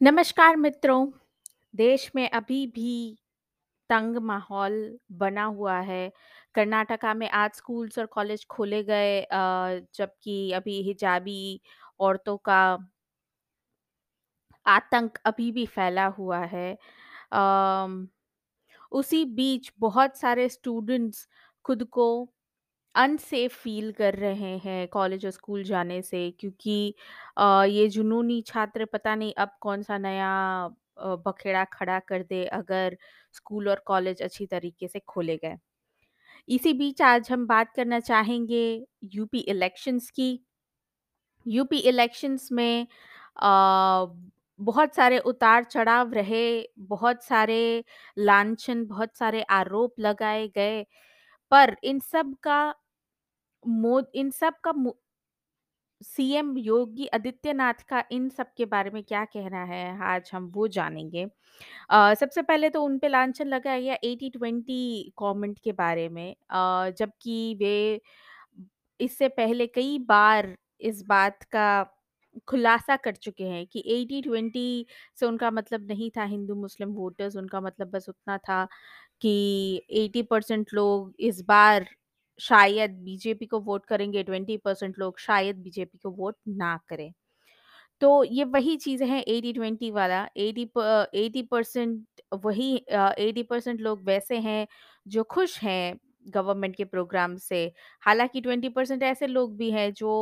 नमस्कार मित्रों, देश में अभी भी तंग माहौल बना हुआ है। कर्नाटका में आज स्कूल्स और कॉलेज खोले गए जबकि अभी हिजाबी औरतों का आतंक अभी भी फैला हुआ है। उसी बीच बहुत सारे स्टूडेंट्स खुद को अनसेफ फ़ील कर रहे हैं कॉलेज और स्कूल जाने से क्योंकि ये जुनूनी छात्र पता नहीं अब कौन-सा नया अ, बखेड़ा खड़ा कर दे अगर स्कूल और कॉलेज अच्छी तरीके से खोले गए। इसी बीच आज हम बात करना चाहेंगे यूपी इलेक्शंस की। यूपी इलेक्शंस में अ, बहुत सारे उतार-चढ़ाव रहे, बहुत सारे लांछन, बहुत सारे आरोप लगाए गए, पर इन सब का मो इन सब का सीएम योगी आदित्यनाथ का इन सब के बारे में क्या कहना है, आज हम वो जानेंगे। सबसे पहले तो उन पे लांछन लगाया गया 80-20 गवर्नमेंट के बारे में जबकि वे इससे पहले कई बार इस बात का खुलासा कर चुके हैं कि 80-20 से उनका मतलब नहीं था हिंदू-मुस्लिम वोटर्स, उनका मतलब बस उतना था कि 80% लोग इस बार शायद बीजेपी को वोट करेंगे, 20% लोग शायद बीजेपी को वोट ना करें। तो ये वही चीज़ें हैं 80-20 वाला एटी एटी परसेंट वही एटी 80% लोग वैसे हैं जो खुश हैं गवर्नमेंट के प्रोग्राम से। हालाँकि ट्वेंटी परसेंट ऐसे लोग भी हैं जो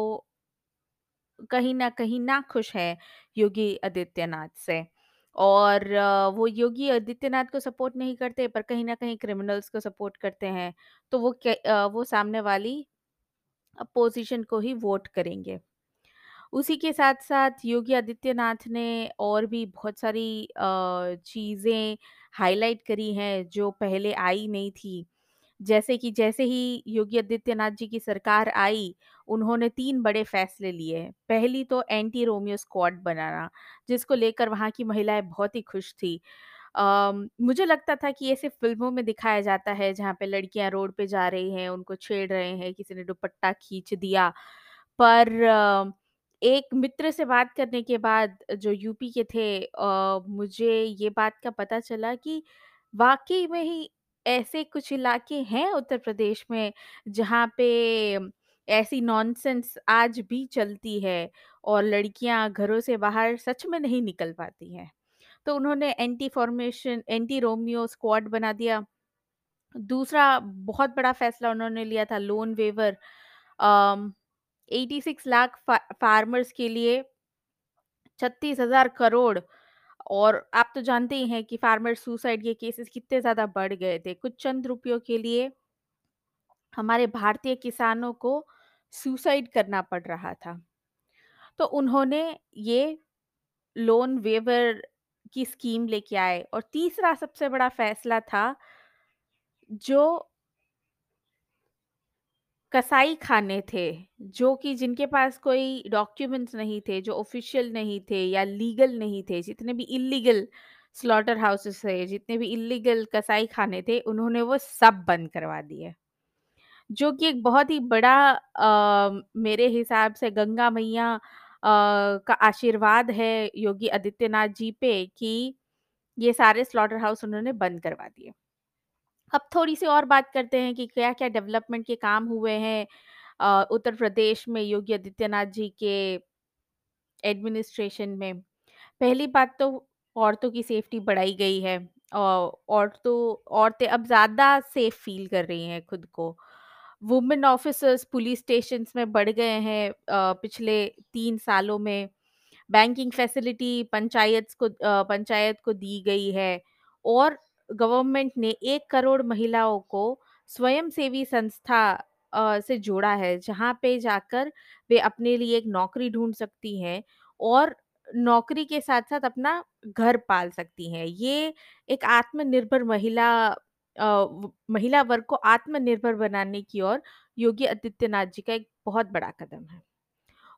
कहीं ना कहीं ना खुश हैं योगी आदित्यनाथ से। और वो योगी आदित्यनाथ को सपोर्ट नहीं करते पर कहीं ना कहीं क्रिमिनल्स को सपोर्ट करते हैं। तो वो वो सामने वाली अपोज़िशन को ही वोट करेंगे। उसी के साथ-साथ योगी आदित्यनाथ ने और भी बहुत सारी चीज़ें हाईलाइट करी हैं जो पहले आई नहीं थी। जैसे कि जैसे ही योगी आदित्यनाथ जी की सरकार आई, उन्होंने तीन बड़े फैसले लिए। पहली तो एंटी रोमियो स्क्वाड बनाना, जिसको लेकर वहाँ की महिलाएँ बहुत ही खुश थी। मुझे लगता था कि ये सिर्फ़ फ़िल्मों में दिखाया जाता है जहाँ पे लड़कियाँ रोड पे जा रही हैं, उनको छेड़ रहे हैं, किसी ने दुपट्टा खींच दिया। पर एक मित्र से बात करने के बाद जो यूपी के थे अ, मुझे ये बात का पता चला कि वाक़ई में ही ऐसे कुछ इलाके हैं उत्तर प्रदेश में जहाँ पे ऐसी नॉनसेंस आज भी चलती है और लड़कियाँ घरों से बाहर सच में नहीं निकल पाती हैं। तो उन्होंने anti formation anti Romeo squad बना दिया। दूसरा बहुत बड़ा फैसला उन्होंने लिया था लोन वेवर अम, 86 लाख फार्मर्स के लिए 36,000 करोड़ और आप तो जानते ही हैं कि फार्मर सुसाइड के केसेस कितने ज़्यादा बढ़ गए थे। कुछ चंद रुपयों के लिए हमारे भारतीय किसानों को सुसाइड करना पड़ रहा था। तो उन्होंने ये लोन वेवर की स्कीम लेके आए और तीसरा सबसे बड़ा फैसला था जो कसाई खाने थे, जो कि जिनके पास कोई डॉक्यूमेंट्स नहीं थे, जो ऑफ़िशियल नहीं थे या लीगल नहीं थे, जितने भी इल्लीगल स्लॉटर हाउसेस थे, जितने भी इल्लीगल कसाई खाने थे, उन्होंने वो सब बंद करवा दिए। जो कि एक बहुत ही बड़ा अ, मेरे हिसाब से गंगा मैया का आशीर्वाद है योगी आदित्यनाथ जी पे कि ये सारे स्लॉटर हाउस उन्होंने बंद करवा दिए। अब थोड़ी-सी और बात करते हैं कि क्या-क्या डेवलपमेंट के काम हुए हैं उत्तर प्रदेश में योगी आदित्यनाथ जी के एडमिनिस्ट्रेशन में। पहली बात तो औरतों की सेफ्टी बढ़ाई गई है। अ, औरतों औरतें अब ज़्यादा सेफ़ फ़ील कर रही हैं खुद को। वुमेन ऑफिसर्स पुलिस स्टेशंस में बढ़ गए हैं पिछले तीन सालों में। बैंकिंग फैसिलिटी पंचायत को पंचायत को दी गई है और गवर्नमेंट ने एक करोड़ महिलाओं को स्वयंसेवी संस्था से जोड़ा है, जहाँ पे जाकर वे अपने लिए एक नौकरी ढूंढ सकती हैं और नौकरी के साथ-साथ अपना घर पाल सकती हैं। ये एक आत्मनिर्भर महिला व महिला वर्ग को आत्मनिर्भर बनाने की ओर योगी आदित्यनाथ जी का एक बहुत बड़ा कदम है।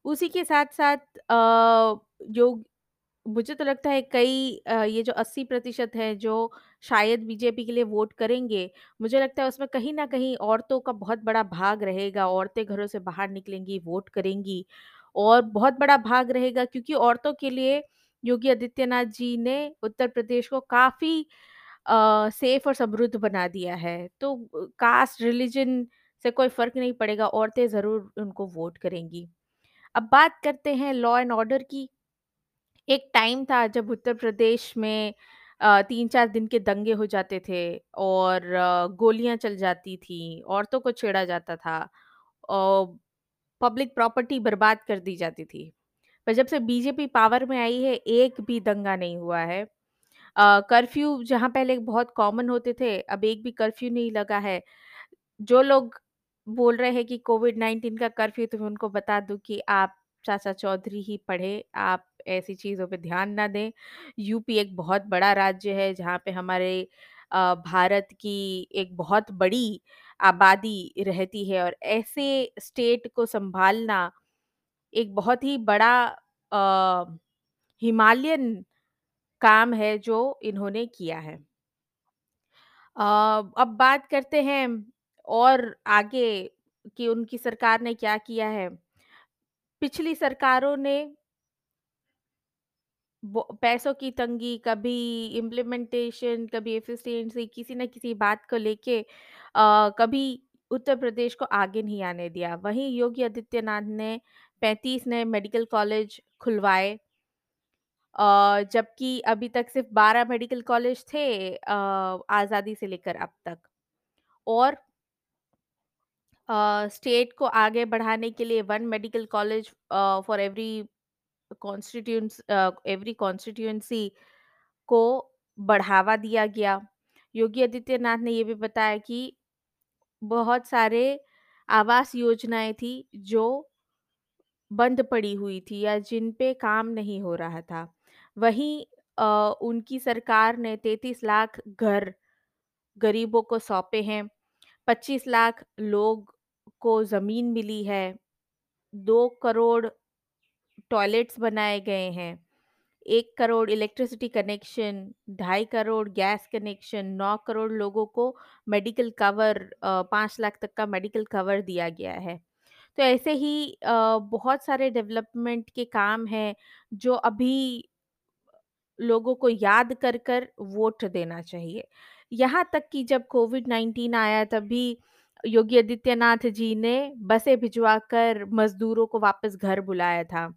उसी के साथ-साथ अ, योग मुझे तो लगता है कई ये जो 80% है जो शायद बीजेपी के लिए वोट करेंगे, मुझे लगता है उसमें कहीं न कहीं औरतों का बहुत बड़ा भाग रहेगा। औरतें घरों से बाहर निकलेंगी, वोट करेंगी और बहुत बड़ा भाग रहेगा क्योंकि औरतों के लिए योगी आदित्यनाथ जी ने उत्तर प्रदेश को काफ़ी सेफ़ और समृद्ध बना दिया है। तो कास्ट, रिलिजन से कोई फ़र्क नहीं पड़ेगा, औरतें ज़रूर उनको वोट करेंगी। अब बात करते हैं लॉ एंड ऑर्डर की। एक टाइम था जब उत्तर प्रदेश में अ, 3-4 दिन के दंगे हो जाते थे और गोलियाँ चल जाती थीं, औरतों को छेड़ा जाता था। अ, पब्लिक प्रॉपर्टी बर्बाद कर दी जाती थी। पर जब से बीजेपी पावर में आई है, एक भी दंगा नहीं हुआ है। कर्फ्यू जहाँ पहले बहुत कॉमन होते थे, अब एक भी कर्फ्यू नहीं लगा है। जो लोग बोल रहे हैं कि कोविड-19 का कर्फ्यू तो मैं उनको बता दूँ कि आप चाचा चौधरी ही पढ़े, आप ऐसी चीज़ों पे ध्यान ना दें। यूपी एक बहुत बड़ा राज्य है जहाँ पे हमारे भारत की एक बहुत बड़ी आबादी रहती है और ऐसे स्टेट को सँभालना एक बहुत ही बड़ा अ, हिमालयन काम है जो इन्होंने किया है। अब बात करते हैं और आगे कि उनकी सरकार ने क्या किया है। पिछली सरकारों ने पैसों की तंगी, कभी इम्प्लीमेंटेशन, कभी एफिशिएंसी किसी न किसी बात को लेके कभी उत्तर प्रदेश को आगे नहीं आने दिया। वहीं योगी आदित्यनाथ ने 35 नए मेडिकल कॉलेज खुलवाए जबकि अभी तक सिर्फ़ 12 मेडिकल कॉलेज थे अ, आज़ादी से लेकर अब तक और स्टेट को आगे बढ़ाने के लिए 1 medical college for every constituencies every constituency को बढ़ावा दिया गया। योगी आदित्यनाथ ने ये भी बताया कि बहुत सारे आवास योजनाएँ थी जो बंद पड़ी हुई थी या जिन पे काम नहीं हो रहा था। वहीं उनकी सरकार ने 33 लाख घर गरीबों को सौंपे हैं, 25 लाख लोग को ज़मीन मिली है, दो करोड़ टॉयलेट्स बनाए गए हैं, एक करोड़ इलेक्ट्रिसिटी कनेक्शन, ढाई करोड़ गैस कनेक्शन, नौ करोड़ लोगों को मेडिकल कवर पाँच लाख तक का मेडिकल कवर दिया गया है। तो ऐसे ही बहुत सारे डेवलपमेंट के काम हैं जो अभी लोगों को याद कर कर वोट देना चाहिए। यहाँ तक कि जब कोविड-19 आया तब भी योगी आदित्यनाथ जी ने बसें भिजवाकर मज़दूरों को वापस घर बुलाया था।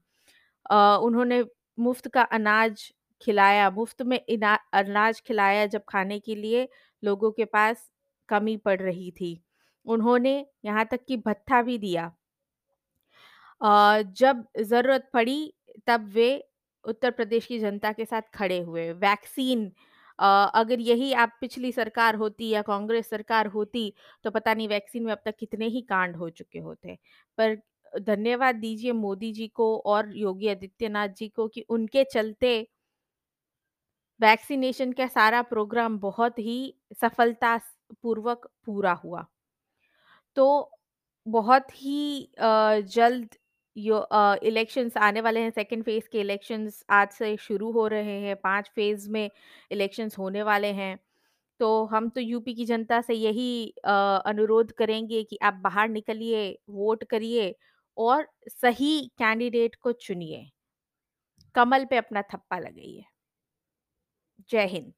उन्होंने मुफ़्त का अनाज खिलाया, मुफ़्त में अनाज खिलाया जब खाने के लिए लोगों के पास कमी पड़ रही थी। उन्होंने यहाँ तक कि भत्ता भी दिया। अ, जब ज़रूरत पड़ी तब वे उत्तर प्रदेश की जनता के साथ खड़े हुए। वैक्सीन अ, अगर यही आप पिछली सरकार होती या कांग्रेस सरकार होती तो पता नहीं वैक्सीन में अब तक कितने ही कांड हो चुके होते। पर धन्यवाद दीजिए मोदी जी को और योगी आदित्यनाथ जी को कि उनके चलते वैक्सीनेशन का सारा प्रोग्राम बहुत ही सफलता पूर्वक पूरा हुआ। तो बहुत ही जल्द यो इलेक्शंस आने वाले हैं सेकंड फ़ेज़ के इलेक्शंस आज से शुरू हो रहे हैं पाँच फ़ेज़ में इलेक्शंस होने वाले हैं। तो हम तो यूपी की जनता से यही अनुरोध करेंगे कि आप बाहर निकलिए, वोट करिए और सही कैंडिडेट को चुनिए। कमल पे अपना थप्पा लगाइए। जय हिंद।